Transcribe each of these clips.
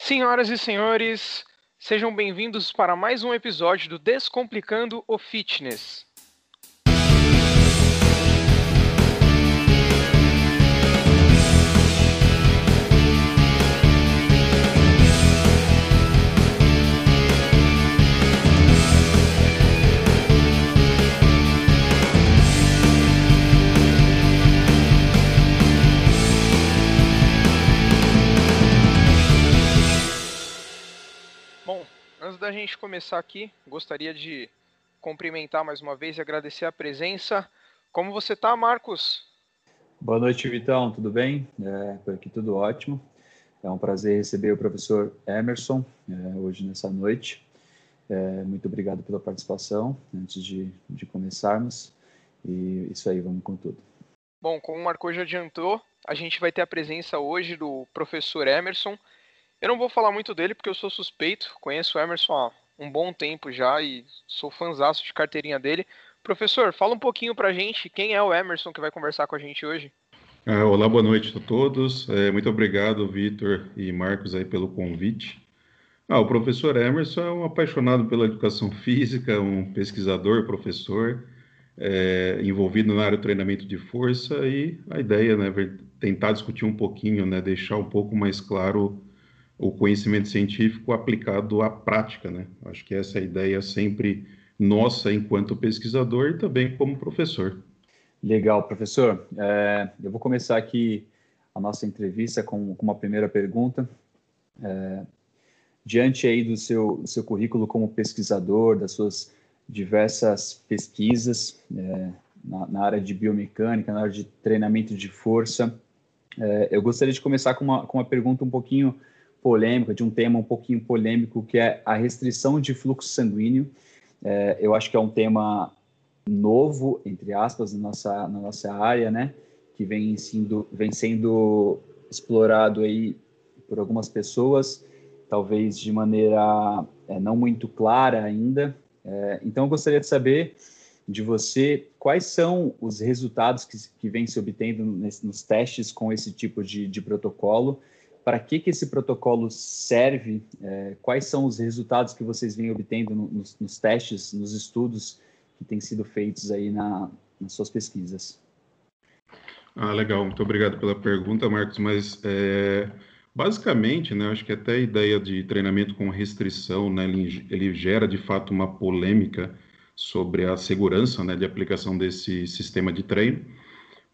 Senhoras e senhores, sejam bem-vindos para mais um episódio do Descomplicando o Fitness. Bom, antes da gente começar aqui, gostaria de cumprimentar mais uma vez e agradecer a presença. Como você tá, Marcos? Boa noite, Vitão. Tudo bem? É, por aqui tudo ótimo. É um prazer receber o professor Emerson é, hoje nessa noite. É, muito obrigado pela participação antes de, de começarmos. E isso aí, vamos com tudo. Bom, como o Marcos já adiantou, a gente vai ter a presença hoje do professor Emerson. Eu não vou falar muito dele porque eu sou suspeito, conheço o Emerson há um bom tempo já e sou fãzaço de carteirinha dele. Professor, fala um pouquinho pra gente quem é o Emerson que vai conversar com a gente hoje. Ah, olá, boa noite a todos. É, muito obrigado, Vitor e Marcos, aí, pelo convite. Ah, o professor Emerson é um apaixonado pela educação física, um pesquisador, professor, é, envolvido na área do treinamento de força e a ideia, né, tentar discutir um pouquinho, né, deixar um pouco mais claro o conhecimento científico aplicado à prática, né? Acho que essa é a ideia sempre nossa enquanto pesquisador e também como professor. Legal, professor. É, eu vou começar aqui a nossa entrevista com, com uma primeira pergunta. É, diante aí do seu, seu currículo como pesquisador, das suas diversas pesquisas é, na, na, área de biomecânica, na área de treinamento de força, é, eu gostaria de começar com uma, com uma pergunta um pouquinho polêmica, de um tema um pouquinho polêmico, que é a restrição de fluxo sanguíneo. É, eu acho que é um tema novo, entre aspas, na nossa, na nossa área, né? Que vem sendo, vem sendo explorado aí por algumas pessoas, talvez de maneira é, não muito clara ainda. É, então, eu gostaria de saber de você quais são os resultados que, que vem se obtendo nesse, nos testes com esse tipo de, de protocolo para que, que esse protocolo serve, é, quais são os resultados que vocês vêm obtendo no, nos, nos, testes, nos estudos que têm sido feitos aí na, nas suas pesquisas. Ah, legal, muito obrigado pela pergunta, Marcos, mas é, basicamente, né, acho que até a ideia de treinamento com restrição, né, ele, ele gera de fato uma polêmica sobre a segurança né, de aplicação desse sistema de treino,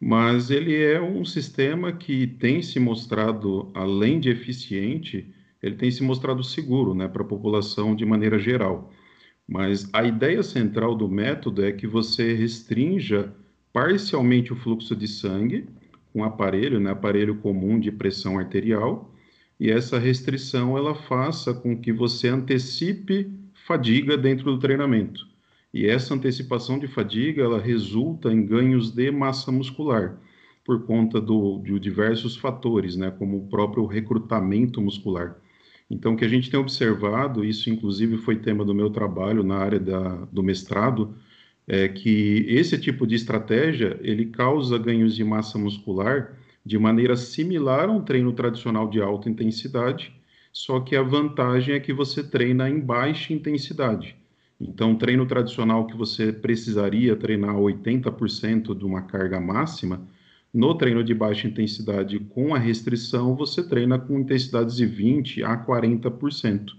mas ele é um sistema que tem se mostrado, além de eficiente, ele tem se mostrado seguro né, para a população de maneira geral. Mas a ideia central do método é que você restrinja parcialmente o fluxo de sangue com um aparelho, né, aparelho comum de pressão arterial, e essa restrição ela faça com que você antecipe fadiga dentro do treinamento. E essa antecipação de fadiga, ela resulta em ganhos de massa muscular, por conta do, de diversos fatores, né, como o próprio recrutamento muscular. Então, o que a gente tem observado, isso inclusive foi tema do meu trabalho na área da, do mestrado, é que esse tipo de estratégia, ele causa ganhos de massa muscular de maneira similar a um treino tradicional de alta intensidade, só que a vantagem é que você treina em baixa intensidade. Então, treino tradicional que você precisaria treinar 80% de uma carga máxima, no treino de baixa intensidade com a restrição, você treina com intensidades de 20 a 40%.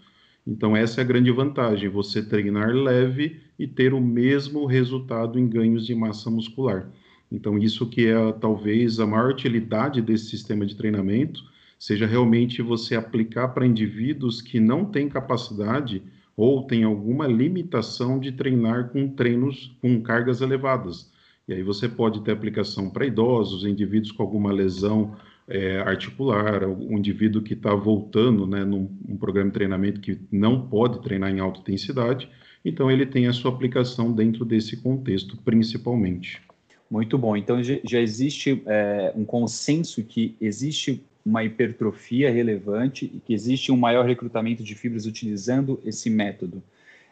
Então, essa é a grande vantagem, você treinar leve e ter o mesmo resultado em ganhos de massa muscular. Então, isso que é talvez a maior utilidade desse sistema de treinamento, seja realmente você aplicar para indivíduos que não têm capacidade ou tem alguma limitação de treinar com treinos com cargas elevadas. E aí você pode ter aplicação para idosos, indivíduos com alguma lesão é, articular, um indivíduo que está voltando né, num um programa de treinamento que não pode treinar em alta intensidade, então ele tem a sua aplicação dentro desse contexto, principalmente. Muito bom. Então já existe é, um consenso que existe uma hipertrofia relevante e que existe um maior recrutamento de fibras utilizando esse método.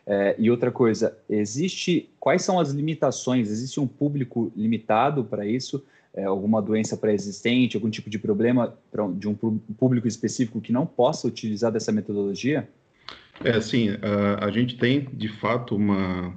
É, e outra coisa, existe quais são as limitações? Existe um público limitado para isso? é, alguma doença pré-existente, algum tipo de problema pra, de um público específico que não possa utilizar dessa metodologia? É, assim, a, a gente tem, de fato, uma...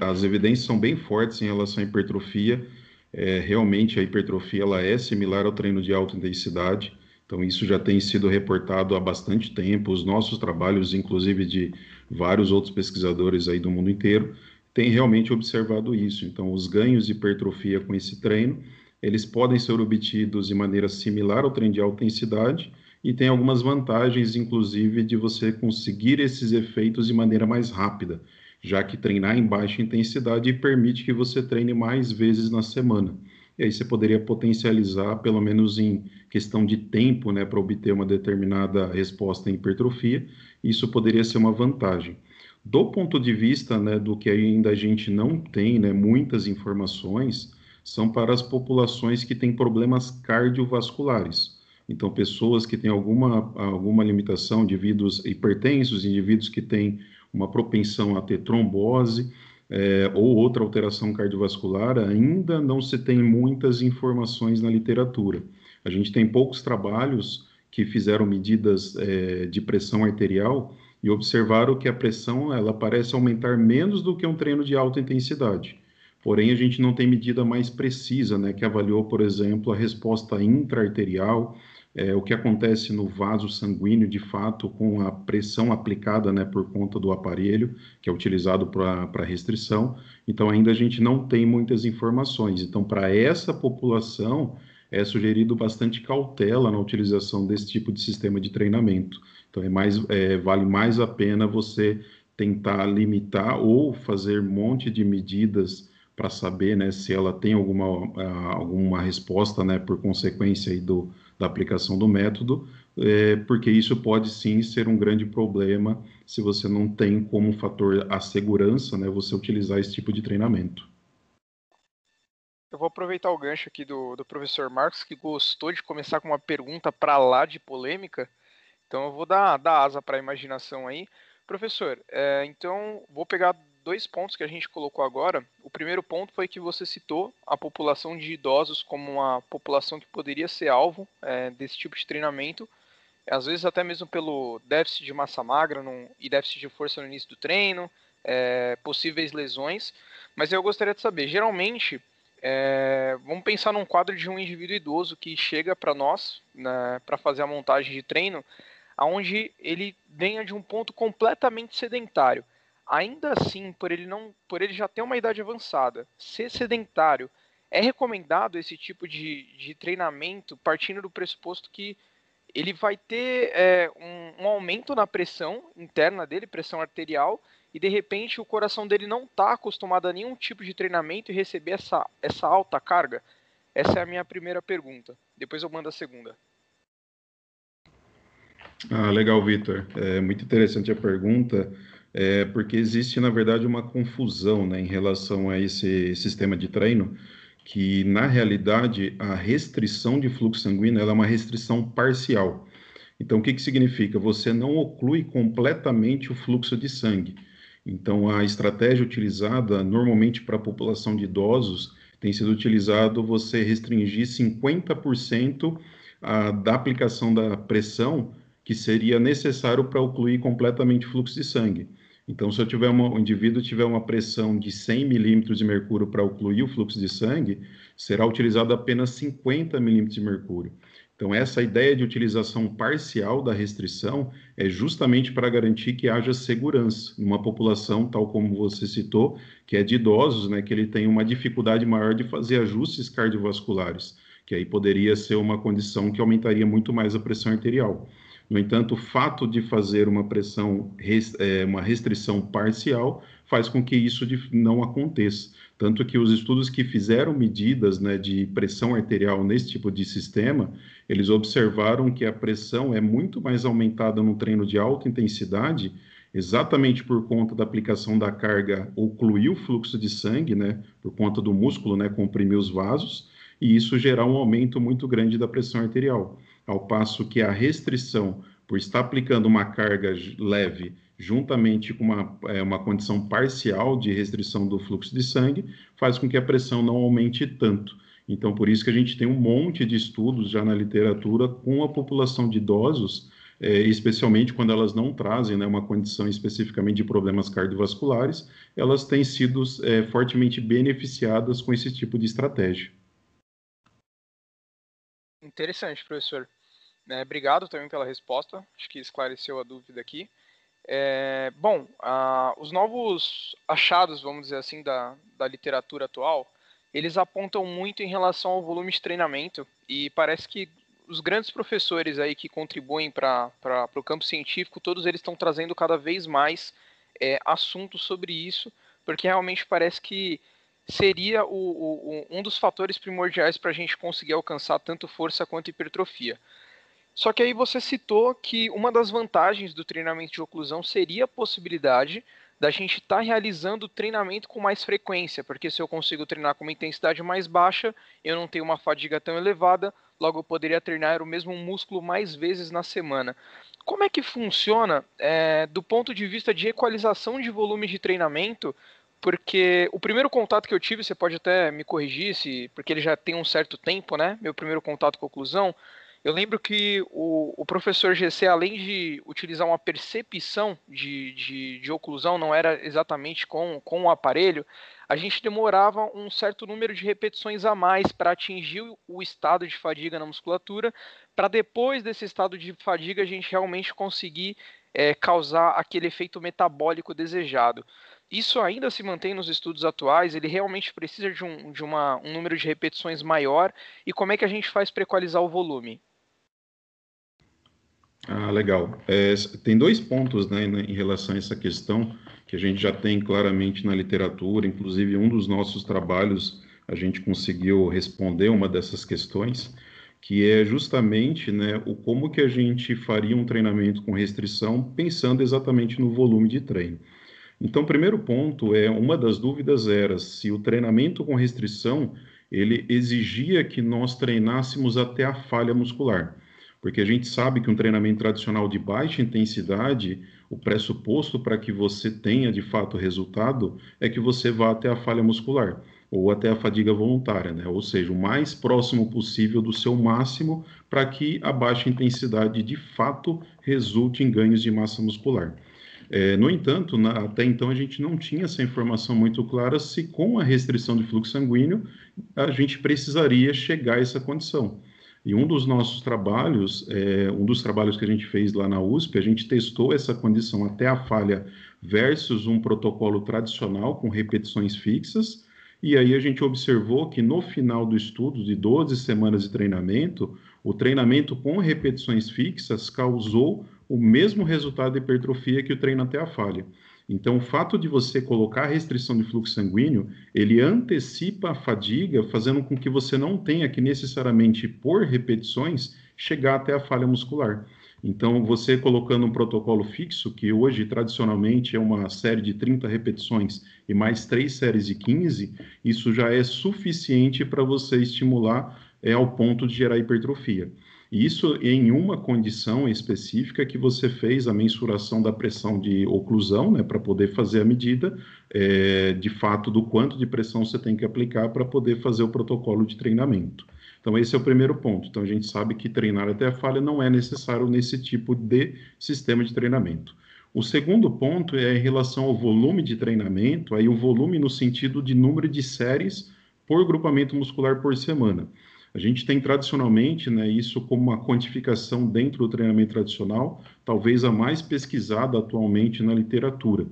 As evidências são bem fortes em relação à hipertrofia. É, realmente, a hipertrofia ela é similar ao treino de alta intensidade. Então, isso já tem sido reportado há bastante tempo. Os nossos trabalhos, inclusive de vários outros pesquisadores aí do mundo inteiro, têm realmente observado isso. Então, os ganhos de hipertrofia com esse treino, eles podem ser obtidos de maneira similar ao treino de alta intensidade e tem algumas vantagens, inclusive, de você conseguir esses efeitos de maneira mais rápida, já que treinar em baixa intensidade permite que você treine mais vezes na semana e aí você poderia potencializar, pelo menos em questão de tempo, né, para obter uma determinada resposta em hipertrofia, isso poderia ser uma vantagem. Do ponto de vista né, do que ainda a gente não tem né, muitas informações, são para as populações que têm problemas cardiovasculares. Então, pessoas que têm alguma, alguma limitação, indivíduos hipertensos, indivíduos que têm uma propensão a ter trombose, é, ou outra alteração cardiovascular, ainda não se tem muitas informações na literatura. A gente tem poucos trabalhos que fizeram medidas é, de pressão arterial e observaram que a pressão ela parece aumentar menos do que um treino de alta intensidade. Porém, a gente não tem medida mais precisa, né, que avaliou, por exemplo, a resposta intraarterial, é, o que acontece no vaso sanguíneo, de fato, com a pressão aplicada né, por conta do aparelho, que é utilizado para restrição. Então, ainda a gente não tem muitas informações. Então, para essa população, é sugerido bastante cautela na utilização desse tipo de sistema de treinamento. Então, é mais, é, vale mais a pena você tentar limitar ou fazer um monte de medidas para saber né, se ela tem alguma, alguma resposta né, por consequência do, da aplicação do método, é, porque isso pode sim ser um grande problema se você não tem como fator a segurança, né, você utilizar esse tipo de treinamento. Eu vou aproveitar o gancho aqui do, do professor Marcos, que gostou de começar com uma pergunta para lá de polêmica. Então eu vou dar, dar asa para a imaginação aí. Professor, é, então vou pegar dois pontos que a gente colocou agora. O primeiro ponto foi que você citou a população de idosos como uma população que poderia ser alvo é, desse tipo de treinamento, às vezes até mesmo pelo déficit de massa magra no, e déficit de força no início do treino, é, possíveis lesões. Mas eu gostaria de saber, geralmente, é, vamos pensar num quadro de um indivíduo idoso que chega para nós né, para fazer a montagem de treino, aonde ele venha de um ponto completamente sedentário ainda assim, por ele não, por ele já ter uma idade avançada, ser sedentário, é recomendado esse tipo de, de treinamento partindo do pressuposto que ele vai ter é, um, um, aumento na pressão interna dele, pressão arterial, e de repente o coração dele não está acostumado a nenhum tipo de treinamento e receber essa, essa alta carga? Essa é a minha primeira pergunta. Depois eu mando a segunda. Ah, legal, Vitor. É muito interessante a pergunta é, porque existe, na verdade, uma confusão né, em relação a esse sistema de treino, que, na realidade, a restrição de fluxo sanguíneo é uma restrição parcial. Então, o que, que significa? Você não oclui completamente o fluxo de sangue. Então, a estratégia utilizada normalmente para a população de idosos tem sido utilizado você restringir 50% a, da aplicação da pressão que seria necessário para ocluir completamente o fluxo de sangue. Então, se eu tiver uma, um indivíduo tiver uma pressão de 100 milímetros de mercúrio para ocluir o fluxo de sangue, será utilizado apenas 50 milímetros de mercúrio. Então, essa ideia de utilização parcial da restrição é justamente para garantir que haja segurança numa população, tal como você citou, que é de idosos, né, que ele tem uma dificuldade maior de fazer ajustes cardiovasculares, que aí poderia ser uma condição que aumentaria muito mais a pressão arterial. No entanto, o fato de fazer uma pressão, é, uma restrição parcial, faz com que isso não aconteça. Tanto que os estudos que fizeram medidas né, de pressão arterial nesse tipo de sistema, eles observaram que a pressão é muito mais aumentada no treino de alta intensidade, exatamente por conta da aplicação da carga ocluir o fluxo de sangue, né, por conta do músculo, né, comprimir os vasos, e isso gerar um aumento muito grande da pressão arterial ao passo que a restrição, por estar aplicando uma carga leve juntamente com uma, é, uma condição parcial de restrição do fluxo de sangue, faz com que a pressão não aumente tanto. Então, por isso que a gente tem um monte de estudos já na literatura com a população de idosos, é, especialmente quando elas não trazem né, uma condição especificamente de problemas cardiovasculares, elas têm sido é, fortemente beneficiadas com esse tipo de estratégia. Interessante, professor. É, obrigado também pela resposta, acho que esclareceu a dúvida aqui. É, bom, os novos achados, vamos dizer assim, da, da literatura atual, eles apontam muito em relação ao volume de treinamento e parece que os grandes professores aí que contribuem para o campo científico, todos eles estão trazendo cada vez mais é, assuntos sobre isso, porque realmente parece que seria o, o, um dos fatores primordiais para a gente conseguir alcançar tanto força quanto hipertrofia. Só que aí você citou que uma das vantagens do treinamento de oclusão seria a possibilidade da gente estar tá realizando treinamento com mais frequência, porque se eu consigo treinar com uma intensidade mais baixa, eu não tenho uma fadiga tão elevada, logo eu poderia treinar o mesmo músculo mais vezes na semana. Como é que funciona é, do ponto de vista de equalização de volume de treinamento? Porque o primeiro contato que eu tive, você pode até me corrigir, se, porque ele já tem um certo tempo, né? Meu primeiro contato com oclusão, eu lembro que o, o professor GC, além de utilizar uma percepção de, de, de oclusão, não era exatamente com, com o aparelho, a gente demorava um certo número de repetições a mais para atingir o estado de fadiga na musculatura, para depois desse estado de fadiga a gente realmente conseguir é, causar aquele efeito metabólico desejado. Isso ainda se mantém nos estudos atuais? Ele realmente precisa de, um, de uma, um número de repetições maior? E como é que a gente faz para equalizar o volume? Ah, legal. É, tem dois pontos né, em relação a essa questão que a gente já tem claramente na literatura, inclusive um dos nossos trabalhos a gente conseguiu responder uma dessas questões, que é justamente né, o como que a gente faria um treinamento com restrição pensando exatamente no volume de treino. Então, primeiro ponto é, uma das dúvidas era se o treinamento com restrição, ele exigia que nós treinássemos até a falha muscular porque a gente sabe que um treinamento tradicional de baixa intensidade, o pressuposto para que você tenha de fato resultado é que você vá até a falha muscular ou até a fadiga voluntária, né? ou seja, o mais próximo possível do seu máximo para que a baixa intensidade de fato resulte em ganhos de massa muscular. É, no entanto, na, até então a gente não tinha essa informação muito clara se com a restrição de fluxo sanguíneo a gente precisaria chegar a essa condição. E um dos nossos trabalhos, é, um dos trabalhos que a gente fez lá na USP, a gente testou essa condição até a falha versus um protocolo tradicional com repetições fixas. E aí a gente observou que no final do estudo, de 12 semanas de treinamento, o treinamento com repetições fixas causou o mesmo resultado de hipertrofia que o treino até a falha. Então, o fato de você colocar restrição de fluxo sanguíneo, ele antecipa a fadiga, fazendo com que você não tenha que necessariamente, por repetições, chegar até a falha muscular. Então, você colocando um protocolo fixo, que hoje tradicionalmente é uma série de 30 repetições e mais três séries de 15, isso já é suficiente para você estimular é, ao ponto de gerar hipertrofia. Isso em uma condição específica que você fez a mensuração da pressão de oclusão, né, para poder fazer a medida é, de fato do quanto de pressão você tem que aplicar para poder fazer o protocolo de treinamento. Então, esse é o primeiro ponto. Então, a gente sabe que treinar até a falha não é necessário nesse tipo de sistema de treinamento. O segundo ponto é em relação ao volume de treinamento, aí o volume no sentido de número de séries por grupamento muscular por semana. A gente tem tradicionalmente né, isso como uma quantificação dentro do treinamento tradicional, talvez a mais pesquisada atualmente na literatura.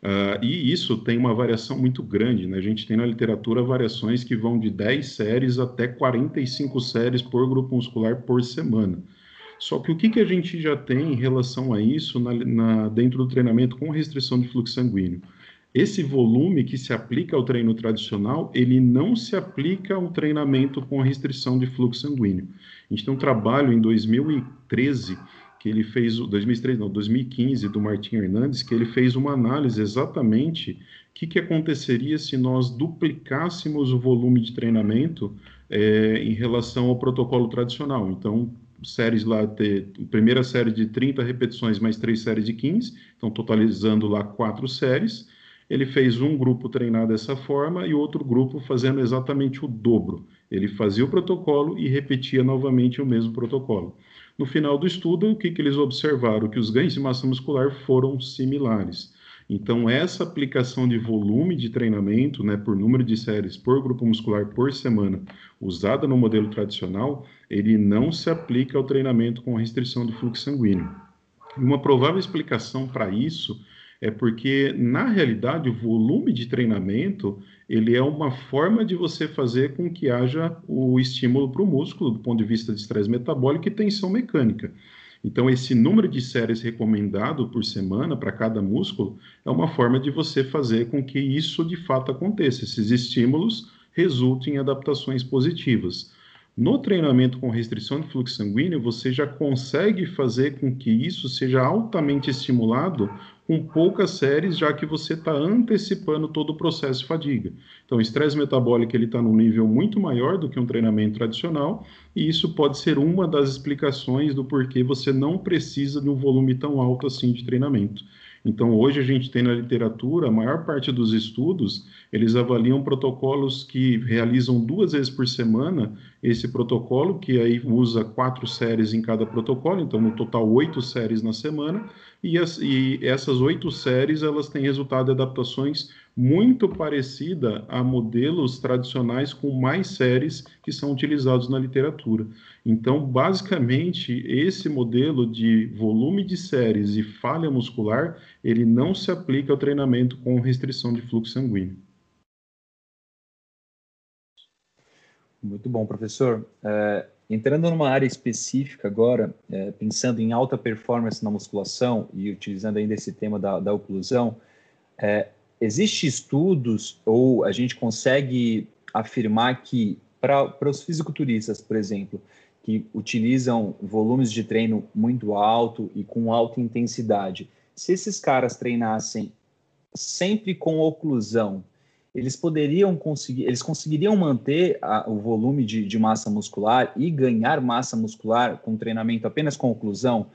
Uh, e isso tem uma variação muito grande. Né? A gente tem na literatura variações que vão de 10 séries até 45 séries por grupo muscular por semana. Só que o que, que a gente já tem em relação a isso na, na, dentro do treinamento com restrição de fluxo sanguíneo? Esse volume que se aplica ao treino tradicional, ele não se aplica ao treinamento com restrição de fluxo sanguíneo. A gente tem um trabalho em 2013 que ele fez, 2013 não, 2015 do Martim Hernandes, que ele fez uma análise exatamente o que, que aconteceria se nós duplicássemos o volume de treinamento é, em relação ao protocolo tradicional. Então, séries lá, ter, primeira série de 30 repetições mais três séries de 15, então totalizando lá quatro séries, ele fez um grupo treinar dessa forma e outro grupo fazendo exatamente o dobro. Ele fazia o protocolo e repetia novamente o mesmo protocolo. No final do estudo, o que, que eles observaram? Que os ganhos de massa muscular foram similares. Então, essa aplicação de volume de treinamento, né, por número de séries por grupo muscular por semana, usada no modelo tradicional, ele não se aplica ao treinamento com restrição de fluxo sanguíneo. Uma provável explicação para isso é porque, na realidade, o volume de treinamento ele é uma forma de você fazer com que haja o estímulo para o músculo, do ponto de vista de estresse metabólico e tensão mecânica. Então, esse número de séries recomendado por semana para cada músculo é uma forma de você fazer com que isso de fato aconteça, esses estímulos resultem em adaptações positivas. No treinamento com restrição de fluxo sanguíneo, você já consegue fazer com que isso seja altamente estimulado com poucas séries, já que você está antecipando todo o processo de fadiga. Então, o estresse metabólico ele está num nível muito maior do que um treinamento tradicional, e isso pode ser uma das explicações do porquê você não precisa de um volume tão alto assim de treinamento. Então, hoje a gente tem na literatura, a maior parte dos estudos, eles avaliam protocolos que realizam duas vezes por semana esse protocolo, que aí usa quatro séries em cada protocolo, então no total oito séries na semana, e, as, e essas oito séries elas têm resultado de adaptações muito parecida a modelos tradicionais com mais séries que são utilizados na literatura. Então, basicamente, esse modelo de volume de séries e falha muscular, ele não se aplica ao treinamento com restrição de fluxo sanguíneo. Muito bom, professor. É, entrando numa área específica agora, é, pensando em alta performance na musculação e utilizando ainda esse tema da, da oclusão, é, existe estudos ou a gente consegue afirmar que para os fisiculturistas, por exemplo, que utilizam volumes de treino muito alto e com alta intensidade, se esses caras treinassem sempre com oclusão, eles poderiam conseguir, eles conseguiriam manter a, o volume de, de, massa muscular e ganhar massa muscular com treinamento apenas com oclusão,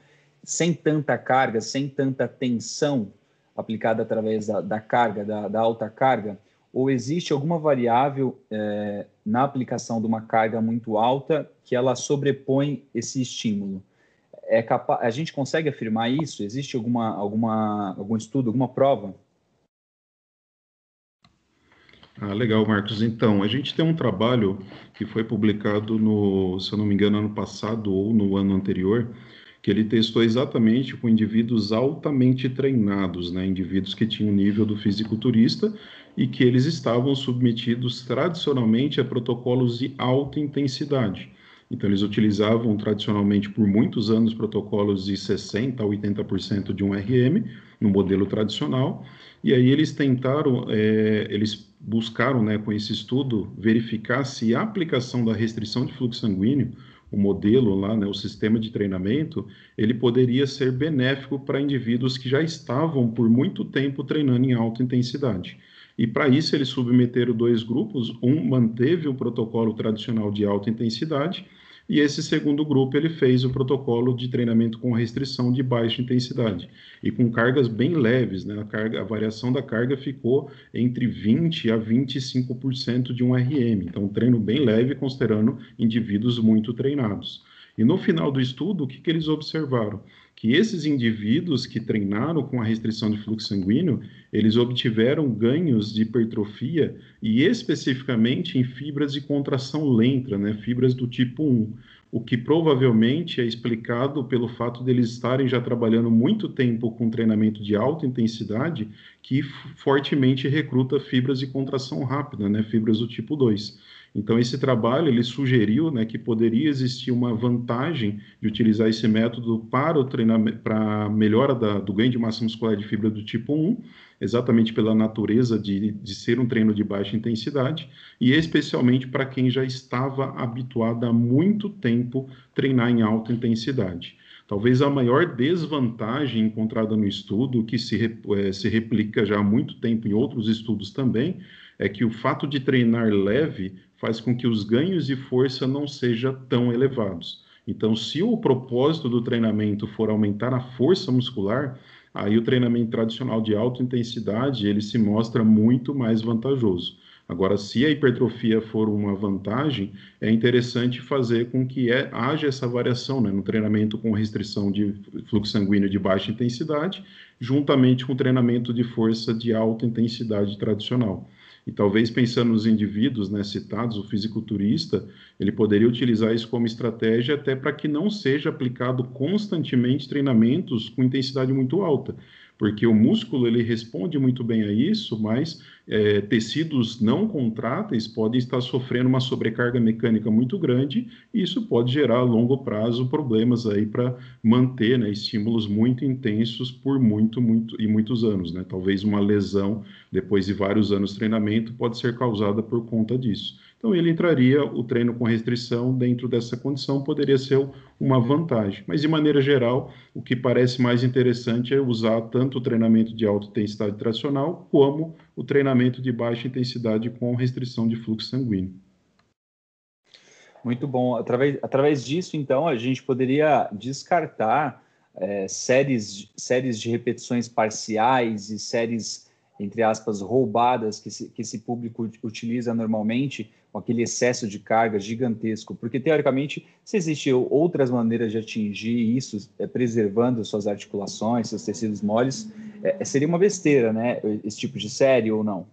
sem tanta carga, sem tanta tensão aplicada através da, da carga, da, da, alta carga, ou existe alguma variável é, na aplicação de uma carga muito alta que ela sobrepõe esse estímulo? É capa a gente consegue afirmar isso? Existe alguma, alguma, algum estudo, alguma prova? Ah, legal, Marcos. Então, a gente tem um trabalho que foi publicado no, se eu não me engano, ano passado ou no ano anterior, que ele testou exatamente com indivíduos altamente treinados, né, indivíduos que tinham nível do fisiculturista e que eles estavam submetidos tradicionalmente a protocolos de alta intensidade. Então, eles utilizavam tradicionalmente por muitos anos protocolos de 60% a 80% de um RM, no modelo tradicional, e aí eles tentaram, é, eles buscaram, né, com esse estudo, verificar se a aplicação da restrição de fluxo sanguíneo o modelo lá, né, o sistema de treinamento, ele poderia ser benéfico para indivíduos que já estavam por muito tempo treinando em alta intensidade. E para isso eles submeteram dois grupos, um manteve o protocolo tradicional de alta intensidade e esse segundo grupo ele fez o protocolo de treinamento com restrição de baixa intensidade e com cargas bem leves, né? A, carga, a variação da carga ficou entre 20 a 25% de um RM. Então, treino bem leve considerando indivíduos muito treinados. E no final do estudo, o que, que eles observaram? Que esses indivíduos que treinaram com a restrição de fluxo sanguíneo, eles obtiveram ganhos de hipertrofia e especificamente em fibras de contração lenta, né, fibras do tipo 1, o que provavelmente é explicado pelo fato deles estarem já trabalhando muito tempo com treinamento de alta intensidade, que fortemente recruta fibras de contração rápida, né, fibras do tipo 2. Então, esse trabalho ele sugeriu né, que poderia existir uma vantagem de utilizar esse método para o treinamento, para a melhora da, do ganho de massa muscular de fibra do tipo 1, exatamente pela natureza de, de ser um treino de baixa intensidade, e especialmente para quem já estava habituado há muito tempo treinar em alta intensidade. Talvez a maior desvantagem encontrada no estudo, que se, é, se replica já há muito tempo em outros estudos também, é que o fato de treinar leve faz com que os ganhos de força não sejam tão elevados. Então, se o propósito do treinamento for aumentar a força muscular, aí o treinamento tradicional de alta intensidade ele se mostra muito mais vantajoso. Agora, se a hipertrofia for uma vantagem, é interessante fazer com que é, haja essa variação né, no treinamento com restrição de fluxo sanguíneo de baixa intensidade, juntamente com o treinamento de força de alta intensidade tradicional. E talvez pensando nos indivíduos né, citados, o fisiculturista, ele poderia utilizar isso como estratégia até para que não seja aplicado constantemente treinamentos com intensidade muito alta, porque o músculo ele responde muito bem a isso, mas é, tecidos não contráteis podem estar sofrendo uma sobrecarga mecânica muito grande e isso pode gerar a longo prazo problemas aí para manter né, estímulos muito intensos por muito, muito e muitos anos, né? Talvez uma lesão depois de vários anos de treinamento pode ser causada por conta disso. Então, ele entraria, o treino com restrição dentro dessa condição poderia ser uma vantagem. Mas, de maneira geral, o que parece mais interessante é usar tanto o treinamento de alta intensidade tradicional, como o treinamento de baixa intensidade com restrição de fluxo sanguíneo. Muito bom. Através, através disso, então, a gente poderia descartar é, séries, séries de repetições parciais e séries, entre aspas, roubadas que, que esse público utiliza normalmente com aquele excesso de carga gigantesco, porque teoricamente, se existiam outras maneiras de atingir isso, é, preservando suas articulações, seus tecidos moles, é, é, seria uma besteira, né? Esse tipo de série ou não?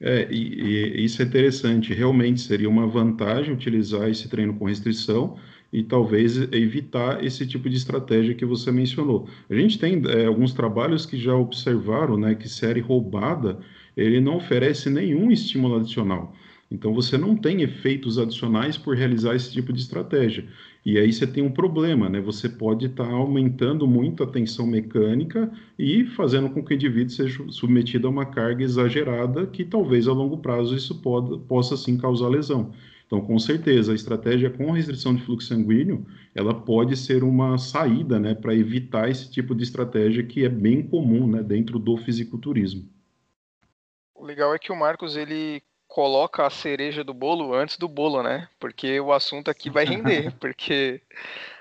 É, e, e, isso é interessante. Realmente seria uma vantagem utilizar esse treino com restrição e talvez evitar esse tipo de estratégia que você mencionou. A gente tem é, alguns trabalhos que já observaram, né, que série roubada ele não oferece nenhum estímulo adicional. Então você não tem efeitos adicionais por realizar esse tipo de estratégia. E aí você tem um problema, né? Você pode estar tá aumentando muito a tensão mecânica e fazendo com que o indivíduo seja submetido a uma carga exagerada que talvez a longo prazo isso pode, possa sim causar lesão. Então, com certeza, a estratégia com restrição de fluxo sanguíneo, ela pode ser uma saída, né, para evitar esse tipo de estratégia que é bem comum, né, dentro do fisiculturismo. O legal é que o Marcos ele coloca a cereja do bolo antes do bolo, né? Porque o assunto aqui vai render, porque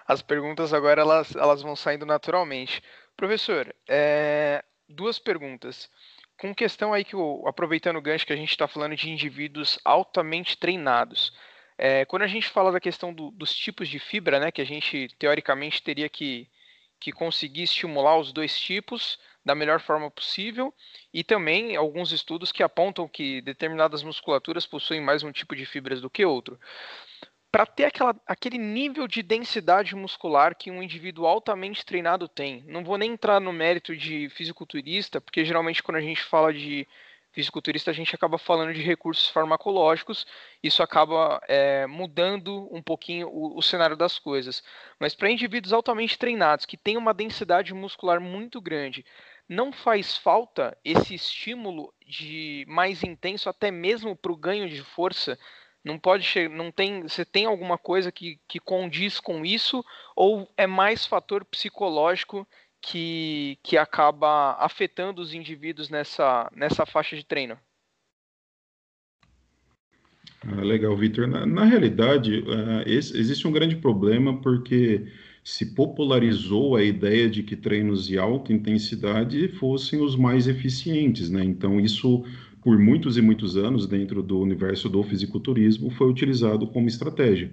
as perguntas agora elas, elas vão saindo naturalmente. Professor, é, duas perguntas. Com questão aí que, o, aproveitando o gancho que a gente está falando de indivíduos altamente treinados, é, quando a gente fala da questão do, dos tipos de fibra, né, que a gente teoricamente teria que, que conseguir estimular os dois tipos, da melhor forma possível, e também alguns estudos que apontam que determinadas musculaturas possuem mais um tipo de fibras do que outro. Para ter aquela, aquele nível de densidade muscular que um indivíduo altamente treinado tem, não vou nem entrar no mérito de fisiculturista, porque geralmente quando a gente fala de fisiculturista a gente acaba falando de recursos farmacológicos, isso acaba é, mudando um pouquinho o, o, cenário das coisas. Mas para indivíduos altamente treinados, que têm uma densidade muscular muito grande, não faz falta esse estímulo de mais intenso até mesmo para o ganho de força? Não pode não tem, você tem alguma coisa que, que condiz com isso ou é mais fator psicológico que, que acaba afetando os indivíduos nessa, nessa faixa de treino? Ah, legal, Victor. Na, na realidade, uh, esse, existe um grande problema porque se popularizou a ideia de que treinos de alta intensidade fossem os mais eficientes, né? Então, isso, por muitos e muitos anos, dentro do universo do fisiculturismo, foi utilizado como estratégia.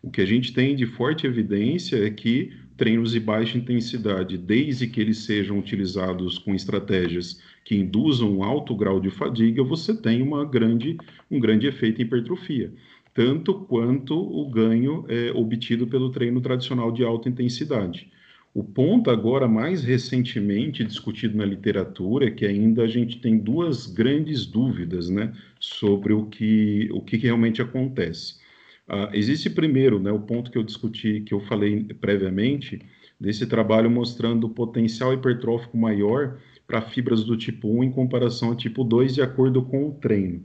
O que a gente tem de forte evidência é que treinos de baixa intensidade, desde que eles sejam utilizados com estratégias que induzam um alto grau de fadiga, você tem uma grande, um grande efeito em hipertrofia tanto quanto o ganho é, obtido pelo treino tradicional de alta intensidade. O ponto agora, mais recentemente discutido na literatura, é que ainda a gente tem duas grandes dúvidas né, sobre o que, o que realmente acontece. Uh, existe primeiro né, o ponto que eu discuti, que eu falei previamente, desse trabalho mostrando o potencial hipertrófico maior para fibras do tipo 1 em comparação ao tipo 2, de acordo com o treino.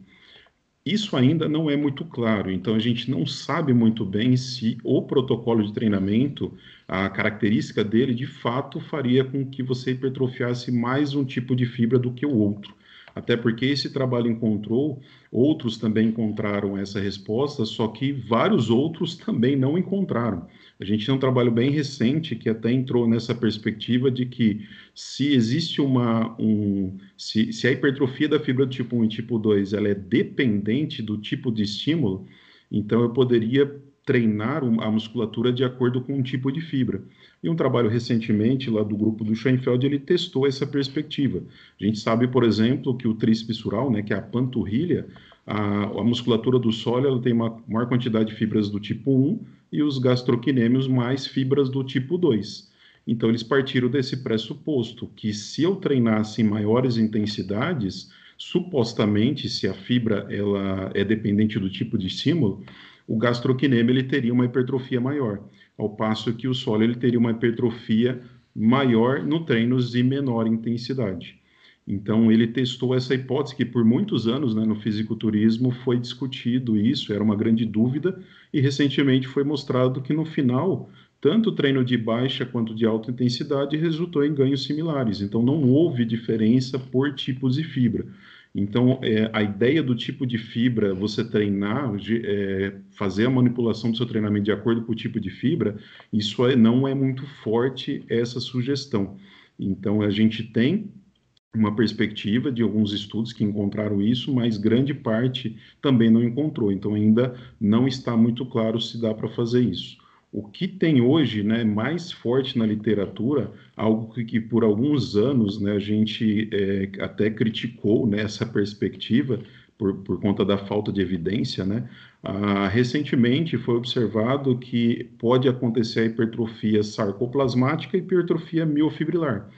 Isso ainda não é muito claro, então a gente não sabe muito bem se o protocolo de treinamento, a característica dele, de fato faria com que você hipertrofiasse mais um tipo de fibra do que o outro. Até porque esse trabalho encontrou, outros também encontraram essa resposta, só que vários outros também não encontraram. A gente tem um trabalho bem recente que até entrou nessa perspectiva de que se existe uma um se, se a hipertrofia da fibra do tipo 1 e tipo 2 ela é dependente do tipo de estímulo, então eu poderia treinar a musculatura de acordo com um tipo de fibra. E um trabalho recentemente lá do grupo do Schoenfeld, ele testou essa perspectiva. A gente sabe, por exemplo, que o tríceps sural, né, que é a panturrilha, a, a musculatura do solo ela tem uma maior quantidade de fibras do tipo 1 e os gastrocnêmios mais fibras do tipo 2. Então eles partiram desse pressuposto que se eu treinasse em maiores intensidades, supostamente se a fibra ela é dependente do tipo de estímulo, o gastrocnêmio ele teria uma hipertrofia maior, ao passo que o solo ele teria uma hipertrofia maior no treinos de menor intensidade. Então ele testou essa hipótese que por muitos anos, né, no fisiculturismo foi discutido isso, era uma grande dúvida e recentemente foi mostrado que no final tanto o treino de baixa quanto de alta intensidade resultou em ganhos similares. Então não houve diferença por tipos de fibra. Então, é, a ideia do tipo de fibra, você treinar, é, fazer a manipulação do seu treinamento de acordo com o tipo de fibra, isso é, não é muito forte essa sugestão. Então, a gente tem uma perspectiva de alguns estudos que encontraram isso, mas grande parte também não encontrou. Então, ainda não está muito claro se dá para fazer isso. O que tem hoje né, mais forte na literatura, algo que, que por alguns anos né, a gente é, até criticou né, perspectiva, por, por, conta da falta de evidência, né? Ah, recentemente foi observado que pode acontecer a hipertrofia sarcoplasmática e hipertrofia miofibrilar.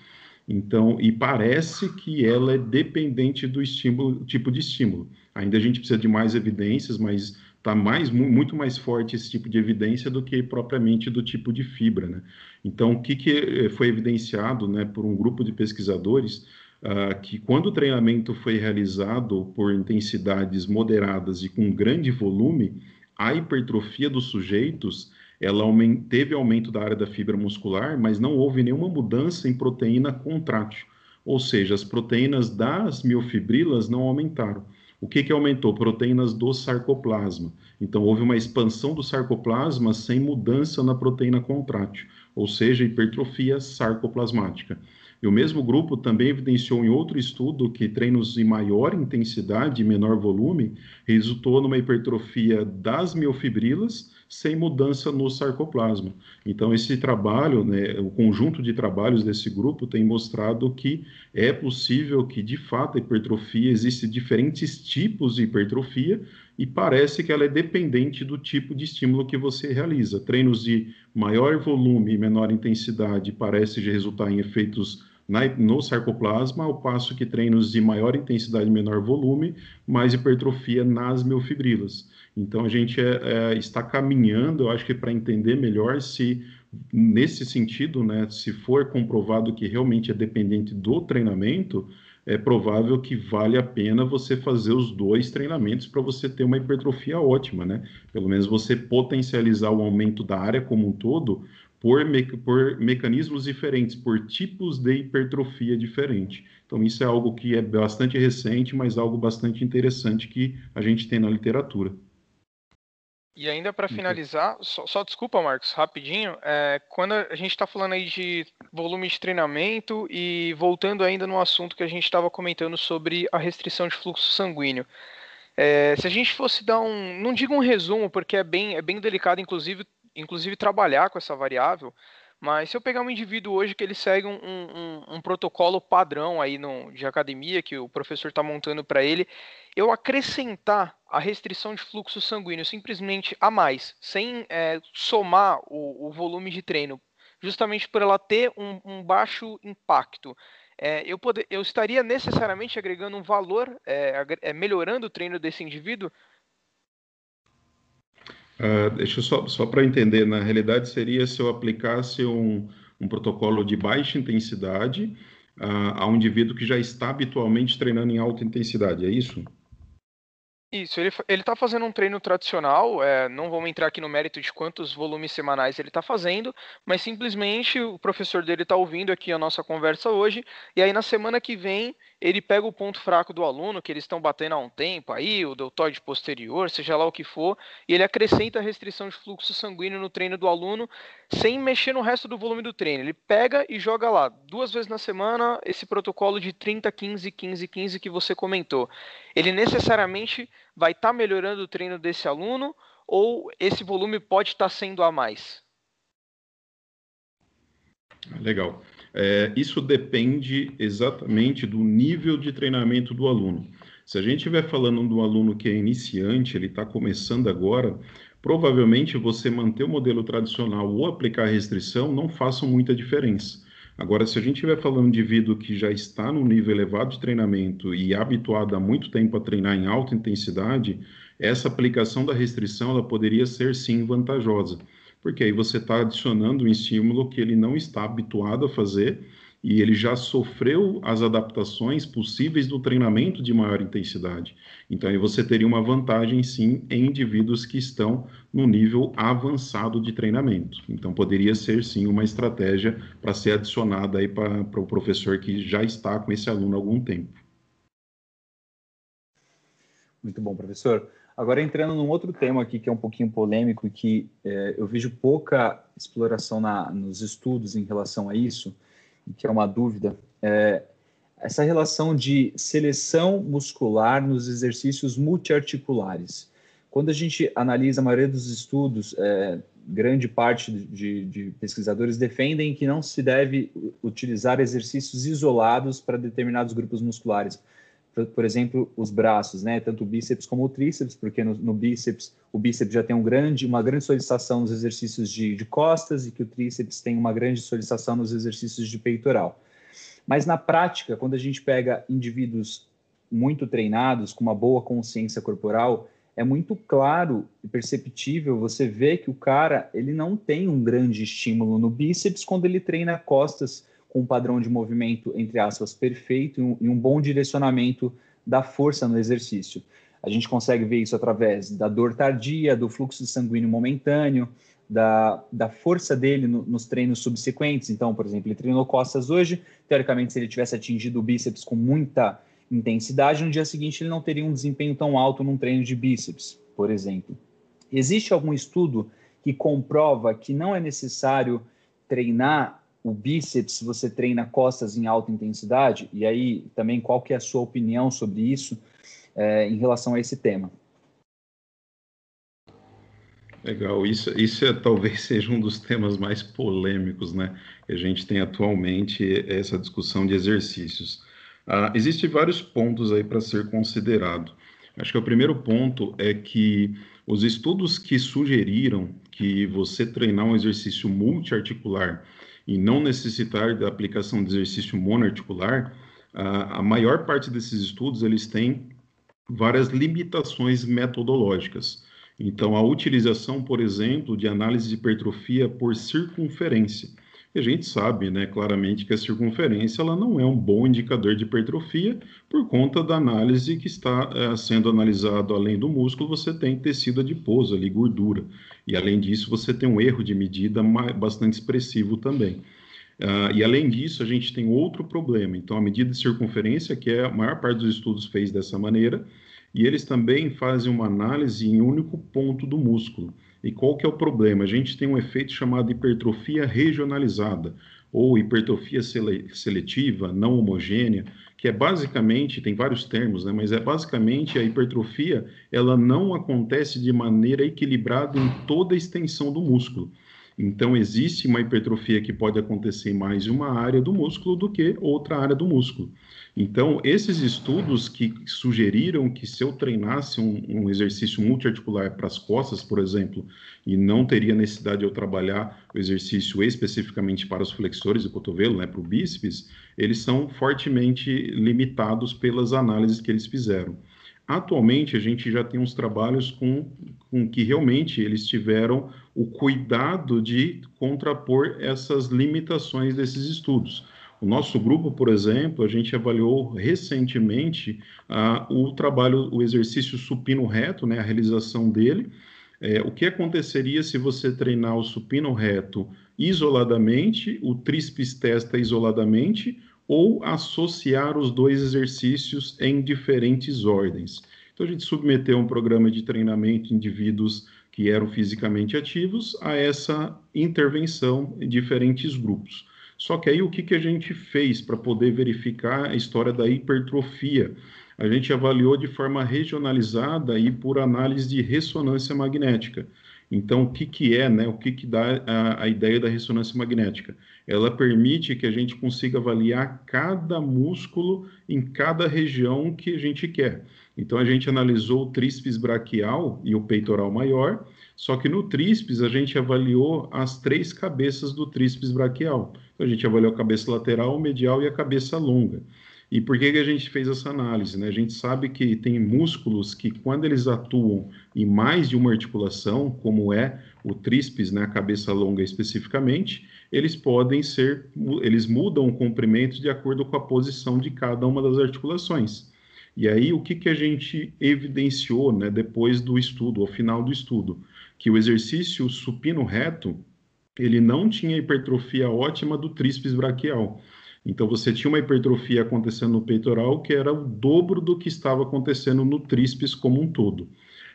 Então, e parece que ela é dependente do estímulo, tipo de estímulo. Ainda a gente precisa de mais evidências, mas está mais, muito mais forte esse tipo de evidência do que propriamente do tipo de fibra. Né? Então, o que, que eh, foi evidenciado né, por um grupo de pesquisadores, uh, que quando o treinamento foi realizado por intensidades moderadas e com grande volume, a hipertrofia dos sujeitos ela teve aumento da área da fibra muscular, mas não houve nenhuma mudança em proteína contrátil, ou seja, as proteínas das miofibrilas não aumentaram. O que, que aumentou? Proteínas do sarcoplasma. Então, houve uma expansão do sarcoplasma sem mudança na proteína contrátil, ou seja, hipertrofia sarcoplasmática. E o mesmo grupo também evidenciou em outro estudo que treinos de maior intensidade e menor volume resultou numa hipertrofia das miofibrilas sem mudança no sarcoplasma. Então, esse trabalho, né, o conjunto de trabalhos desse grupo tem mostrado que é possível que, de fato, a hipertrofia, existem diferentes tipos de hipertrofia e parece que ela é dependente do tipo de estímulo que você realiza. Treinos de maior volume e menor intensidade parece resultar em efeitos na, no sarcoplasma, ao passo que treinos de maior intensidade e menor volume, mais hipertrofia nas miofibrilas. Então a gente é, é, está caminhando, eu acho que para entender melhor se nesse sentido, né, se for comprovado que realmente é dependente do treinamento, é provável que vale a pena você fazer os dois treinamentos para você ter uma hipertrofia ótima, né? Pelo menos você potencializar o aumento da área como um todo por, por mecanismos diferentes, por tipos de hipertrofia diferente. Então, isso é algo que é bastante recente, mas algo bastante interessante que a gente tem na literatura. E ainda para finalizar, só, só, desculpa, Marcos, rapidinho, é, quando a gente está falando aí de volume de treinamento e voltando ainda no assunto que a gente estava comentando sobre a restrição de fluxo sanguíneo, é, se a gente fosse dar um, não digo um resumo, porque é bem, é bem delicado, inclusive, inclusive trabalhar com essa variável, mas se eu pegar um indivíduo hoje que ele segue um, um, um protocolo padrão aí no, de academia que o professor está montando para ele, eu acrescentar a restrição de fluxo sanguíneo simplesmente a mais, sem é, somar o, o, volume de treino, justamente por ela ter um, um baixo impacto, é, eu, poder, eu estaria necessariamente agregando um valor, é, é melhorando o treino desse indivíduo? Uh, deixa eu só, só para entender, na realidade seria se eu aplicasse um, um protocolo de baixa intensidade uh, a um indivíduo que já está habitualmente treinando em alta intensidade, é isso? Isso, ele, ele tá fazendo um treino tradicional, é, não vamos entrar aqui no mérito de quantos volumes semanais ele está fazendo, mas simplesmente o professor dele está ouvindo aqui a nossa conversa hoje, e aí na semana que vem ele pega o ponto fraco do aluno, que eles estão batendo há um tempo aí, o deltoide posterior, seja lá o que for, e ele acrescenta a restrição de fluxo sanguíneo no treino do aluno sem mexer no resto do volume do treino. Ele pega e joga lá, duas vezes na semana, esse protocolo de 30, 15, 15, 15 que você comentou. Ele necessariamente vai estar tá melhorando o treino desse aluno ou esse volume pode estar tá sendo a mais? Legal. É, isso depende exatamente do nível de treinamento do aluno. Se a gente estiver falando do aluno que é iniciante, ele está começando agora, provavelmente você manter o modelo tradicional ou aplicar restrição não façam muita diferença. Agora, se a gente estiver falando de indivíduo que já está no nível elevado de treinamento e habituado há muito tempo a treinar em alta intensidade, essa aplicação da restrição ela poderia ser sim vantajosa porque aí você está adicionando um estímulo que ele não está habituado a fazer e ele já sofreu as adaptações possíveis do treinamento de maior intensidade. Então, aí você teria uma vantagem, sim, em indivíduos que estão no nível avançado de treinamento. Então, poderia ser, sim, uma estratégia para ser adicionada aí para o pro professor que já está com esse aluno há algum tempo. Muito bom, professor. Agora, entrando num outro tema aqui que é um pouquinho polêmico e que é, eu vejo pouca exploração na, nos estudos em relação a isso, que é uma dúvida, é essa relação de seleção muscular nos exercícios multiarticulares. Quando a gente analisa a maioria dos estudos, é, grande parte de, de, pesquisadores defendem que não se deve utilizar exercícios isolados para determinados grupos musculares por exemplo, os braços, né? Tanto o bíceps como o tríceps, porque no, no bíceps o bíceps já tem um grande, uma grande solicitação nos exercícios de, de, costas e que o tríceps tem uma grande solicitação nos exercícios de peitoral. Mas na prática, quando a gente pega indivíduos muito treinados, com uma boa consciência corporal, é muito claro e perceptível você ver que o cara ele não tem um grande estímulo no bíceps quando ele treina costas com um padrão de movimento, entre aspas, perfeito e um, e um bom direcionamento da força no exercício. A gente consegue ver isso através da dor tardia, do fluxo sanguíneo momentâneo, da, da força dele no, nos treinos subsequentes. Então, por exemplo, ele treinou costas hoje, teoricamente, se ele tivesse atingido o bíceps com muita intensidade, no dia seguinte ele não teria um desempenho tão alto num treino de bíceps, por exemplo. Existe algum estudo que comprova que não é necessário treinar o bíceps você treina costas em alta intensidade? E aí também qual que é a sua opinião sobre isso é, em relação a esse tema? Legal, isso, isso é, talvez seja um dos temas mais polêmicos, né? Que a gente tem atualmente essa discussão de exercícios. Ah, Existem vários pontos aí para ser considerado. Acho que o primeiro ponto é que os estudos que sugeriram que você treinar um exercício multiarticular e não necessitar da aplicação de exercício monoarticular, a, maior parte desses estudos eles têm várias limitações metodológicas. Então, a utilização, por exemplo, de análise de hipertrofia por circunferência. A gente sabe, né, claramente que a circunferência ela não é um bom indicador de hipertrofia por conta da análise que está é, sendo analisado além do músculo, você tem tecido adiposo ali, gordura. E além disso, você tem um erro de medida bastante expressivo também. Uh, e além disso, a gente tem outro problema. Então, a medida de circunferência, que é a maior parte dos estudos fez dessa maneira, e eles também fazem uma análise em único ponto do músculo. E qual que é o problema? A gente tem um efeito chamado hipertrofia regionalizada, ou hipertrofia seletiva, não homogênea, que é basicamente, tem vários termos, né, mas é basicamente a hipertrofia, ela não acontece de maneira equilibrada em toda a extensão do músculo. Então, existe uma hipertrofia que pode acontecer em mais de uma área do músculo do que outra área do músculo. Então, esses estudos que sugeriram que se eu treinasse um, um exercício multiarticular para as costas, por exemplo, e não teria necessidade de eu trabalhar o exercício especificamente para os flexores do cotovelo, né, para o bíceps, eles são fortemente limitados pelas análises que eles fizeram. Atualmente, a gente já tem uns trabalhos com, com que realmente eles tiveram o cuidado de contrapor essas limitações desses estudos. O nosso grupo, por exemplo, a gente avaliou recentemente ah, o trabalho, o exercício supino reto, né, a realização dele. É, o que aconteceria se você treinar o supino reto isoladamente, o tríceps testa isoladamente, ou associar os dois exercícios em diferentes ordens. Então, a gente submeteu um programa de treinamento indivíduos que eram fisicamente ativos a essa intervenção em diferentes grupos. Só que aí o que, que a gente fez para poder verificar a história da hipertrofia? A gente avaliou de forma regionalizada e por análise de ressonância magnética. Então, o que, que é, né? O que, que dá a, a ideia da ressonância magnética? Ela permite que a gente consiga avaliar cada músculo em cada região que a gente quer. Então, a gente analisou o tríceps braquial e o peitoral maior, só que no tríceps a gente avaliou as três cabeças do tríceps braquial. Então, a gente avaliou a cabeça lateral, medial e a cabeça longa. E por que, que a gente fez essa análise? Né? A gente sabe que tem músculos que, quando eles atuam em mais de uma articulação, como é o tríceps, né, a cabeça longa especificamente, eles podem ser, eles mudam o comprimento de acordo com a posição de cada uma das articulações. E aí, o que, que a gente evidenciou né, depois do estudo, ao final do estudo? Que o exercício supino reto, ele não tinha hipertrofia ótima do tríceps braquial. Então você tinha uma hipertrofia acontecendo no peitoral que era o dobro do que estava acontecendo no tríceps como um todo.